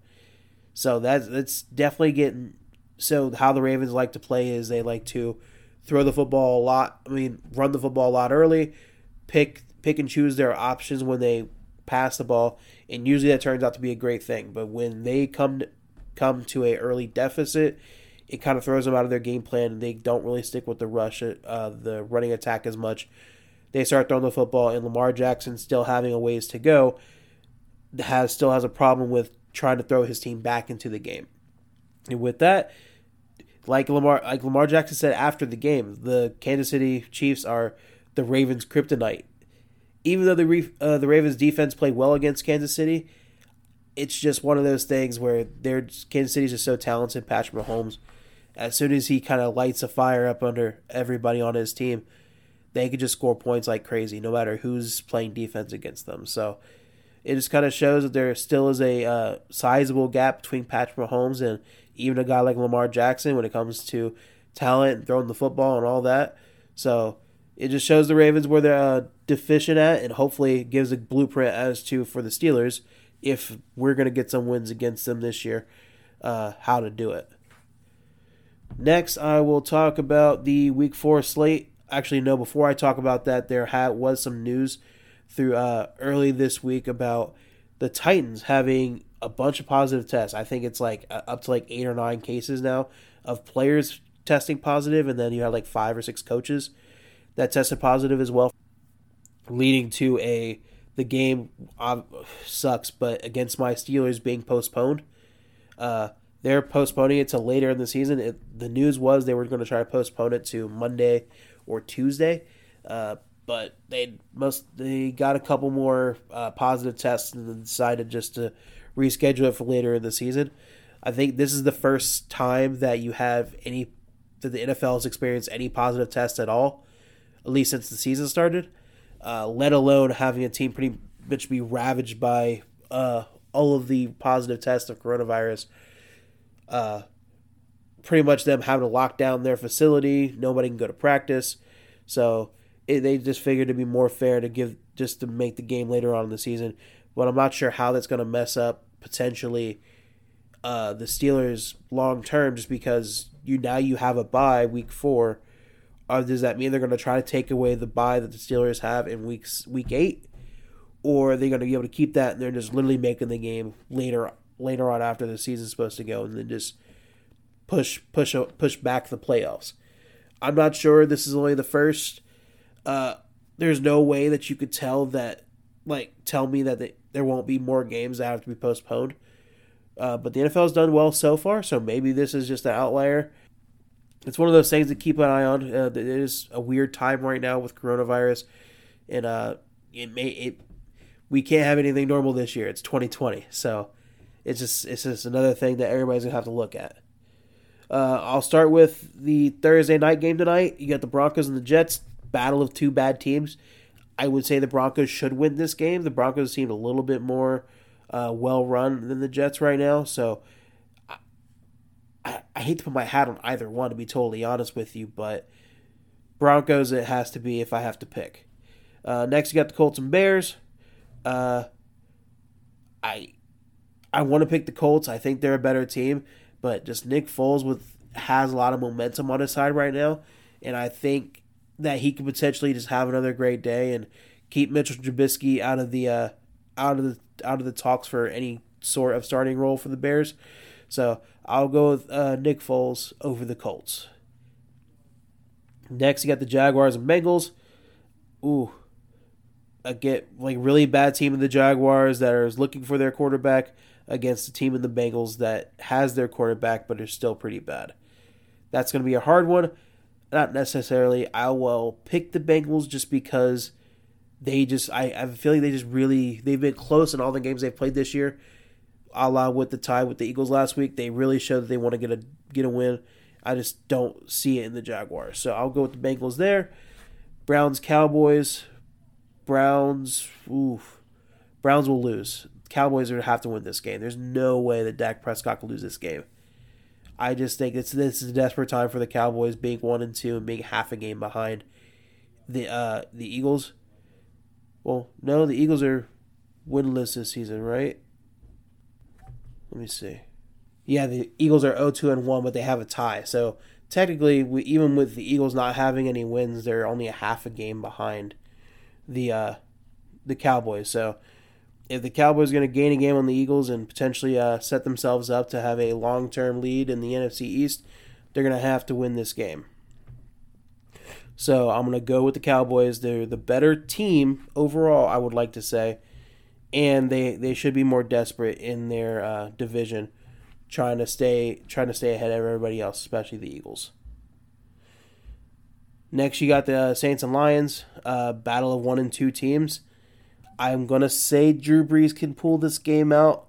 So that's that's definitely getting. So how the Ravens like to play is they like to throw the football a lot. I mean, run the football a lot early, pick pick and choose their options when they pass the ball, and usually that turns out to be a great thing. But when they come come to a early deficit, it kind of throws them out of their game plan, they don't really stick with the rush, uh, the running attack as much they start throwing the football, and Lamar Jackson still having a ways to go, has still has a problem with trying to throw his team back into the game. And with that, like Lamar, like Lamar Jackson said after the game, the Kansas City Chiefs are the Ravens' kryptonite. Even though the uh, the Ravens' defense played well against Kansas City, it's just one of those things where they're Kansas City's just so talented. Patrick Mahomes, as soon as he kind of lights a fire up under everybody on his team, they could just score points like crazy, no matter who's playing defense against them. So it just kind of shows that there still is a uh, sizable gap between Patrick Mahomes and even a guy like Lamar Jackson when it comes to talent and throwing the football and all that. So it just shows the Ravens where they're uh, deficient at, and hopefully gives a blueprint as to for the Steelers if we're going to get some wins against them this year, uh, how to do it. Next, I will talk about the Week Four slate actually no. Before I talk about that, there had was some news through uh, early this week about the Titans having a bunch of positive tests. I think it's like uh, up to like eight or nine cases now of players testing positive, and then you had like five or six coaches that tested positive as well, leading to a the game uh, sucks, but against my Steelers being postponed. Uh, they're postponing it to later in the season. It, the news was they were going to try to postpone it to Monday or Tuesday. Uh, but they most they got a couple more uh, positive tests and decided just to reschedule it for later in the season. I think this is the first time that you have any that the NFL has experienced any positive tests at all, at least since the season started. Uh, let alone having a team pretty much be ravaged by uh, all of the positive tests of coronavirus. Uh, pretty much them having to lock down their facility. Nobody can go to practice. So it, they just figured it'd be more fair to give just to make the game later on in the season. But I'm not sure how that's going to mess up potentially uh, the Steelers long term, just because you now you have a bye week four. Or does that mean they're going to try to take away the bye that the Steelers have in weeks week eight, or are they going to be able to keep that and they're just literally making the game later later on after the season's supposed to go, and then just push push push back the playoffs. I'm not sure. This is only the first. Uh, there's no way that you could tell that, like, tell me that they, there won't be more games that have to be postponed. Uh, but the NFL's done well so far, so maybe this is just an outlier. It's one of those things to keep an eye on. Uh, it is a weird time right now with coronavirus, and uh, it may it we can't have anything normal this year. It's 2020, so it's just it's just another thing that everybody's gonna have to look at. Uh, I'll start with the Thursday night game tonight. You got the Broncos and the Jets, battle of two bad teams. I would say the Broncos should win this game. The Broncos seem a little bit more uh, well run than the Jets right now, so I, I, hate to put my hat on either one to be totally honest with you, but Broncos it has to be if I have to pick. Uh, next, you got the Colts and Bears. Uh, I I want to pick the Colts. I think they're a better team. But just Nick Foles with has a lot of momentum on his side right now, and I think that he could potentially just have another great day and keep Mitchell Trubisky out of the uh, out of the out of the talks for any sort of starting role for the Bears. So I'll go with uh, Nick Foles over the Colts. Next, you got the Jaguars and Bengals. Ooh, a get like really bad team of the Jaguars that are looking for their quarterback against a team in the Bengals that has their quarterback but are still pretty bad. That's going to be a hard one. Not necessarily. I will pick the Bengals just because they just I, I have a feeling they just really they've been close in all the games they've played this year. A la with the tie with the Eagles last week, they really showed that they want to get a get a win. I just don't see it in the Jaguars, so I'll go with the Bengals there. Browns Cowboys. Browns. Oof. Browns will lose. Cowboys are to have to win this game. There's no way that Dak Prescott will lose this game. I just think it's this is a desperate time for the Cowboys being one and two and being half a game behind the uh the Eagles. Well, no, the Eagles are winless this season, right? Let me see. Yeah, the Eagles are 0-2 and 1, but they have a tie. So technically, we, even with the Eagles not having any wins, they're only a half a game behind the uh, the Cowboys. So if the Cowboys are going to gain a game on the Eagles and potentially uh, set themselves up to have a long term lead in the NFC East, they're going to have to win this game. So I'm going to go with the Cowboys. They're the better team overall, I would like to say, and they they should be more desperate in their uh, division, trying to stay trying to stay ahead of everybody else, especially the Eagles. Next, you got the Saints and Lions, uh, battle of one and two teams. I'm gonna say Drew Brees can pull this game out,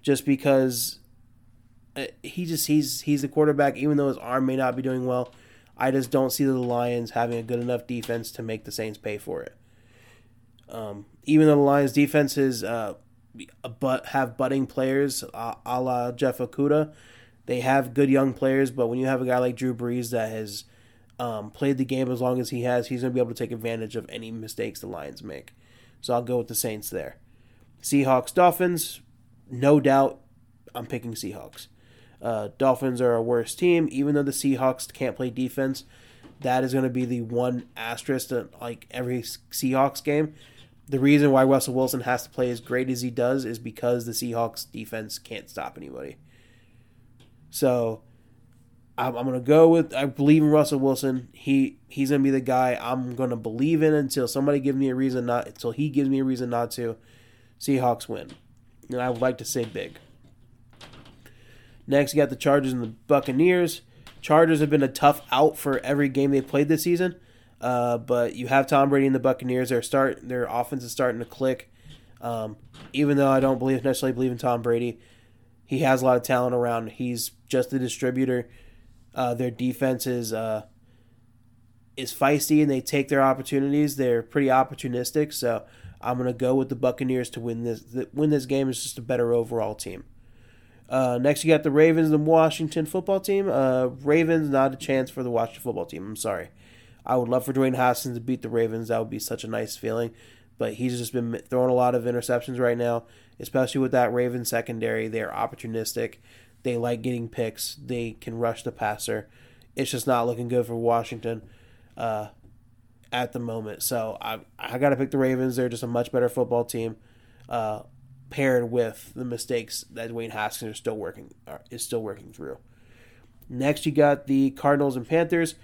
just because uh, he just he's he's the quarterback. Even though his arm may not be doing well, I just don't see the Lions having a good enough defense to make the Saints pay for it. Um, even though the Lions' defense is uh, but have budding players a la Jeff Okudah, they have good young players. But when you have a guy like Drew Brees that has um, played the game as long as he has, he's going to be able to take advantage of any mistakes the Lions make. So I'll go with the Saints there. Seahawks, Dolphins, no doubt I'm picking Seahawks. Uh, Dolphins are a worse team, even though the Seahawks can't play defense. That is going to be the one asterisk to like every Seahawks game. The reason why Russell Wilson has to play as great as he does is because the Seahawks defense can't stop anybody. So I'm, I'm, gonna go with I believe in Russell Wilson. He he's gonna be the guy I'm gonna believe in until somebody gives me a reason not until he gives me a reason not to. Seahawks win, and I would like to say big. Next, you got the Chargers and the Buccaneers. Chargers have been a tough out for every game they played this season, uh, but you have Tom Brady and the Buccaneers. Their start, their offense is starting to click. Um, even though I don't believe necessarily believe in Tom Brady, he has a lot of talent around. He's just a distributor. Uh, their defense is uh, is feisty and they take their opportunities. They're pretty opportunistic, so I'm gonna go with the Buccaneers to win this. Win this game is just a better overall team. Uh, next, you got the Ravens, the Washington football team. Uh, Ravens, not a chance for the Washington football team. I'm sorry. I would love for Dwayne Haskins to beat the Ravens. That would be such a nice feeling. But he's just been throwing a lot of interceptions right now, especially with that Ravens secondary. They're opportunistic. They like getting picks. They can rush the passer. It's just not looking good for Washington uh, at the moment. So I I got to pick the Ravens. They're just a much better football team, uh, paired with the mistakes that Dwayne Haskins is still working is still working through. Next, you got the Cardinals and Panthers.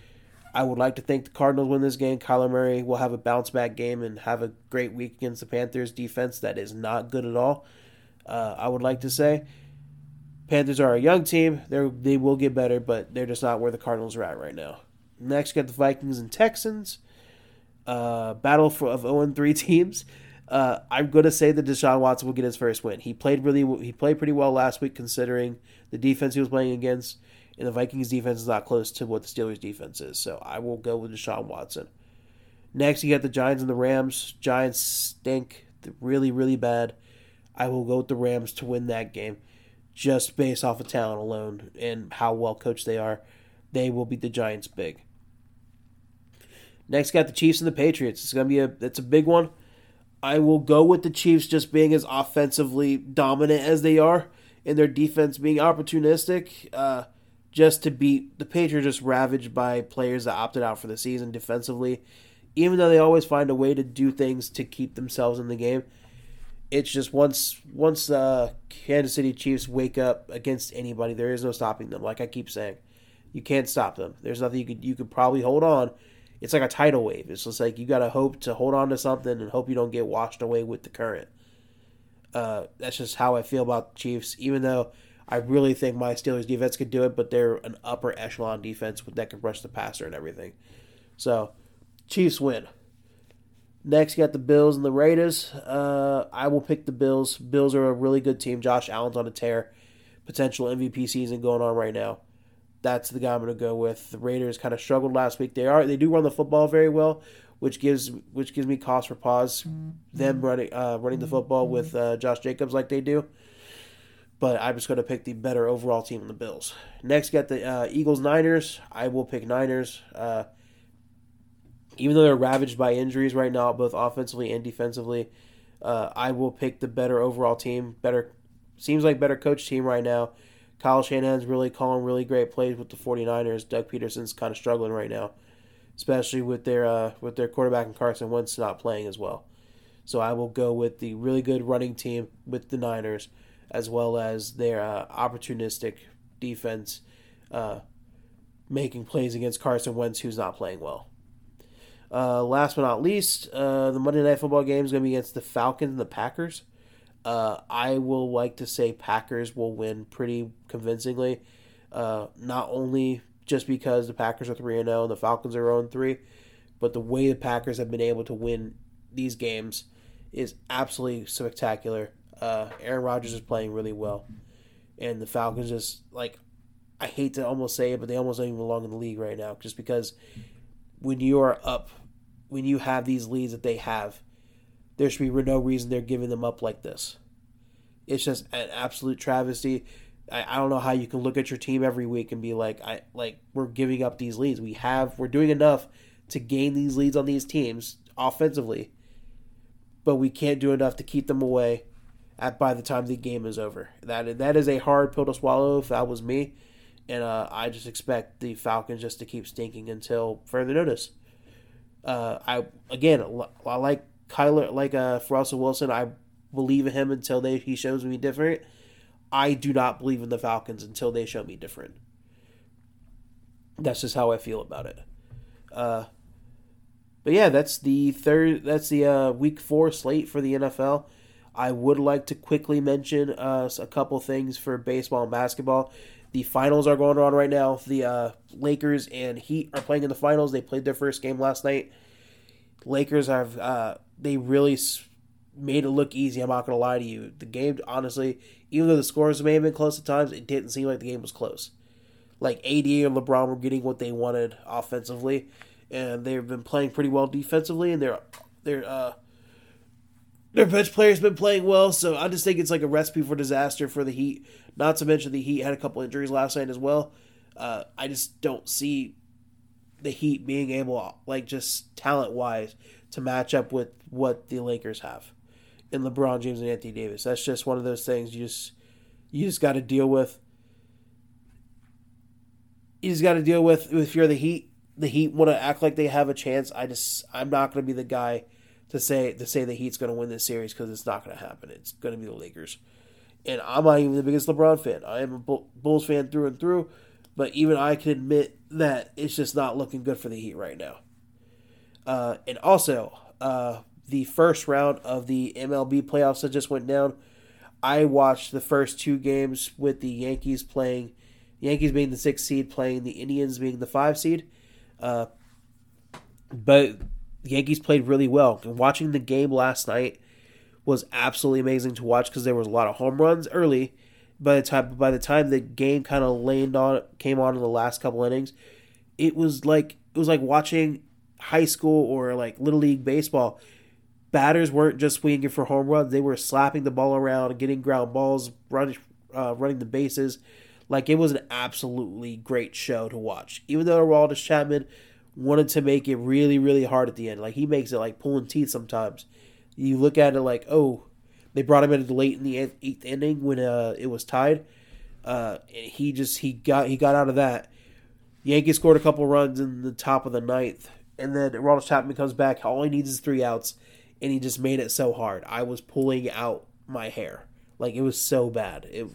I would like to think the Cardinals win this game. Kyler Murray will have a bounce back game and have a great week against the Panthers defense that is not good at all. Uh, I would like to say. Panthers are a young team. They they will get better, but they're just not where the Cardinals are at right now. Next, got the Vikings and Texans. Uh, battle for of 0 3 teams. Uh, I'm going to say that Deshaun Watson will get his first win. He played really he played pretty well last week considering the defense he was playing against, and the Vikings defense is not close to what the Steelers defense is. So I will go with Deshaun Watson. Next, you got the Giants and the Rams. Giants stink really really bad. I will go with the Rams to win that game just based off of talent alone and how well coached they are, they will beat the Giants big. Next, got the Chiefs and the Patriots. It's gonna be a it's a big one. I will go with the Chiefs just being as offensively dominant as they are, and their defense being opportunistic. Uh, just to beat the Patriots, just ravaged by players that opted out for the season defensively. Even though they always find a way to do things to keep themselves in the game, it's just once once uh, Kansas City Chiefs wake up against anybody, there is no stopping them. Like I keep saying, you can't stop them. There's nothing you could you could probably hold on. It's like a tidal wave. It's just like you got to hope to hold on to something and hope you don't get washed away with the current. Uh, that's just how I feel about the Chiefs. Even though I really think my Steelers defense could do it, but they're an upper echelon defense that can rush the passer and everything. So, Chiefs win. Next, you got the Bills and the Raiders. Uh, I will pick the Bills. Bills are a really good team. Josh Allen's on a tear. Potential MVP season going on right now. That's the guy I'm going to go with. The Raiders kind of struggled last week. They are they do run the football very well, which gives which gives me cause for pause. Them running uh, running the football with uh, Josh Jacobs like they do. But I'm just going to pick the better overall team in the Bills. Next, got the uh, Eagles Niners. I will pick Niners. Uh, even though they're ravaged by injuries right now, both offensively and defensively, uh, I will pick the better overall team. Better seems like better coach team right now. Kyle Shanahan's really calling really great plays with the 49ers. Doug Pederson's kind of struggling right now, especially with their uh, with their quarterback and Carson Wentz not playing as well. So I will go with the really good running team with the Niners, as well as their uh, opportunistic defense, uh, making plays against Carson Wentz, who's not playing well. Uh, last but not least, uh, the Monday Night Football game is going to be against the Falcons and the Packers. Uh, I will like to say Packers will win pretty convincingly. Uh, not only just because the Packers are 3 0 and the Falcons are 0 3, but the way the Packers have been able to win these games is absolutely spectacular. Uh, Aaron Rodgers is playing really well. And the Falcons just, like, I hate to almost say it, but they almost don't even belong in the league right now just because when you are up when you have these leads that they have, there should be no reason they're giving them up like this. It's just an absolute travesty. I, I don't know how you can look at your team every week and be like, I like we're giving up these leads. We have we're doing enough to gain these leads on these teams offensively, but we can't do enough to keep them away at by the time the game is over. That that is a hard pill to swallow if that was me. And uh, I just expect the Falcons just to keep stinking until further notice. Uh, I again, I like Kyler, like uh, Russell Wilson. I believe in him until they he shows me different. I do not believe in the Falcons until they show me different. That's just how I feel about it. Uh, but yeah, that's the third. That's the uh, week four slate for the NFL. I would like to quickly mention uh, a couple things for baseball and basketball. The finals are going on right now. The uh, Lakers and Heat are playing in the finals. They played their first game last night. Lakers have uh, they really made it look easy. I'm not gonna lie to you. The game, honestly, even though the scores may have been close at times, it didn't seem like the game was close. Like AD and LeBron were getting what they wanted offensively, and they've been playing pretty well defensively, and they're they're uh, their bench player's been playing well, so I just think it's like a recipe for disaster for the Heat. Not to mention the Heat had a couple injuries last night as well. Uh, I just don't see the Heat being able, like just talent wise, to match up with what the Lakers have in LeBron James and Anthony Davis. That's just one of those things you just you just got to deal with. You just got to deal with if you're the Heat. The Heat want to act like they have a chance. I just I'm not going to be the guy to say to say the Heat's going to win this series because it's not going to happen. It's going to be the Lakers, and I'm not even the biggest LeBron fan. I am a Bulls fan through and through, but even I can admit that it's just not looking good for the Heat right now. Uh, and also, uh, the first round of the MLB playoffs that just went down. I watched the first two games with the Yankees playing, Yankees being the sixth seed, playing the Indians being the five seed. Uh, but the Yankees played really well. And watching the game last night was absolutely amazing to watch because there was a lot of home runs early. By the time by the time the game kind of laned on came on in the last couple innings, it was like it was like watching high school or like little league baseball. Batters weren't just swinging for home runs; they were slapping the ball around, getting ground balls, running uh, running the bases. Like it was an absolutely great show to watch. Even though Aroldis Chapman wanted to make it really, really hard at the end. Like he makes it like pulling teeth sometimes. You look at it like, oh, they brought him in late in the eighth inning when uh, it was tied. Uh, he just he got he got out of that. Yankees scored a couple runs in the top of the ninth, and then Aroldis Chapman comes back. All he needs is three outs, and he just made it so hard. I was pulling out my hair. Like it was so bad. It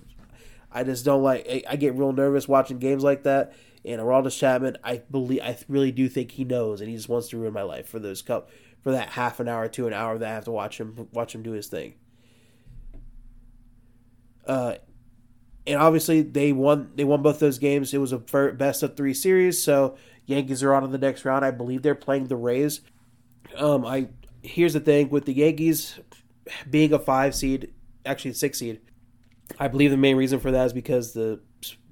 I just don't like I, I get real nervous watching games like that. And Aroldis Chapman, I believe I really do think he knows and he just wants to ruin my life for those cup for that half an hour to an hour that I have to watch him watch him do his thing. Uh and obviously they won they won both those games. It was a best of 3 series, so Yankees are on in the next round. I believe they're playing the Rays. Um I here's the thing with the Yankees being a 5 seed, actually 6 seed. I believe the main reason for that is because the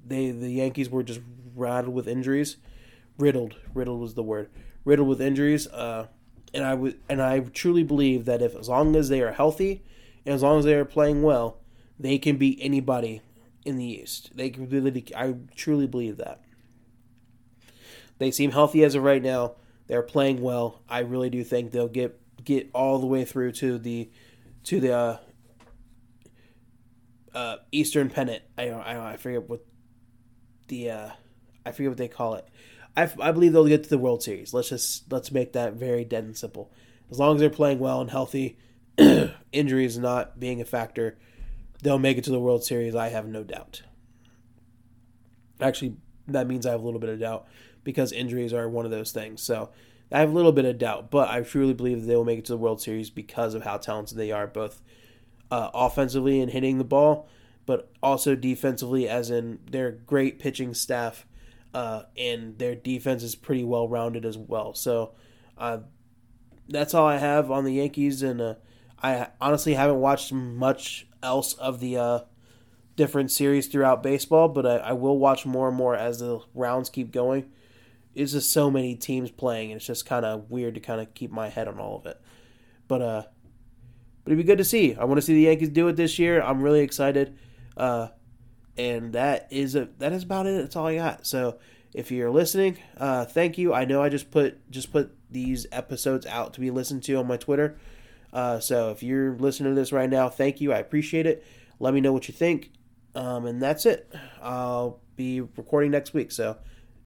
they the Yankees were just rattled with injuries, riddled. Riddled was the word. Riddled with injuries. Uh, and I would and I truly believe that if as long as they are healthy and as long as they are playing well, they can beat anybody in the East. They can really. I truly believe that. They seem healthy as of right now. They're playing well. I really do think they'll get get all the way through to the to the uh, uh, Eastern Pennant. I I, I forget what the uh, I forget what they call it. I, I believe they'll get to the World Series. Let's just let's make that very dead and simple. As long as they're playing well and healthy, injuries not being a factor, they'll make it to the World Series. I have no doubt. Actually, that means I have a little bit of doubt because injuries are one of those things. So I have a little bit of doubt, but I truly believe that they will make it to the World Series because of how talented they are, both uh, offensively and hitting the ball, but also defensively, as in their great pitching staff uh, and their defense is pretty well rounded as well. So uh, that's all I have on the Yankees, and uh, I honestly haven't watched much else of the uh, different series throughout baseball, but I, I, will watch more and more as the rounds keep going. It's just so many teams playing, and it's just kind of weird to kind of keep my head on all of it. But uh, but it'd be good to see. I want to see the Yankees do it this year. I'm really excited. Uh, and that is a that is about it. That's all I got. So if you're listening, uh, thank you. I know I just put just put these episodes out to be listened to on my Twitter. Uh, so if you're listening to this right now, thank you. I appreciate it. Let me know what you think. Um, and that's it. I'll be recording next week. So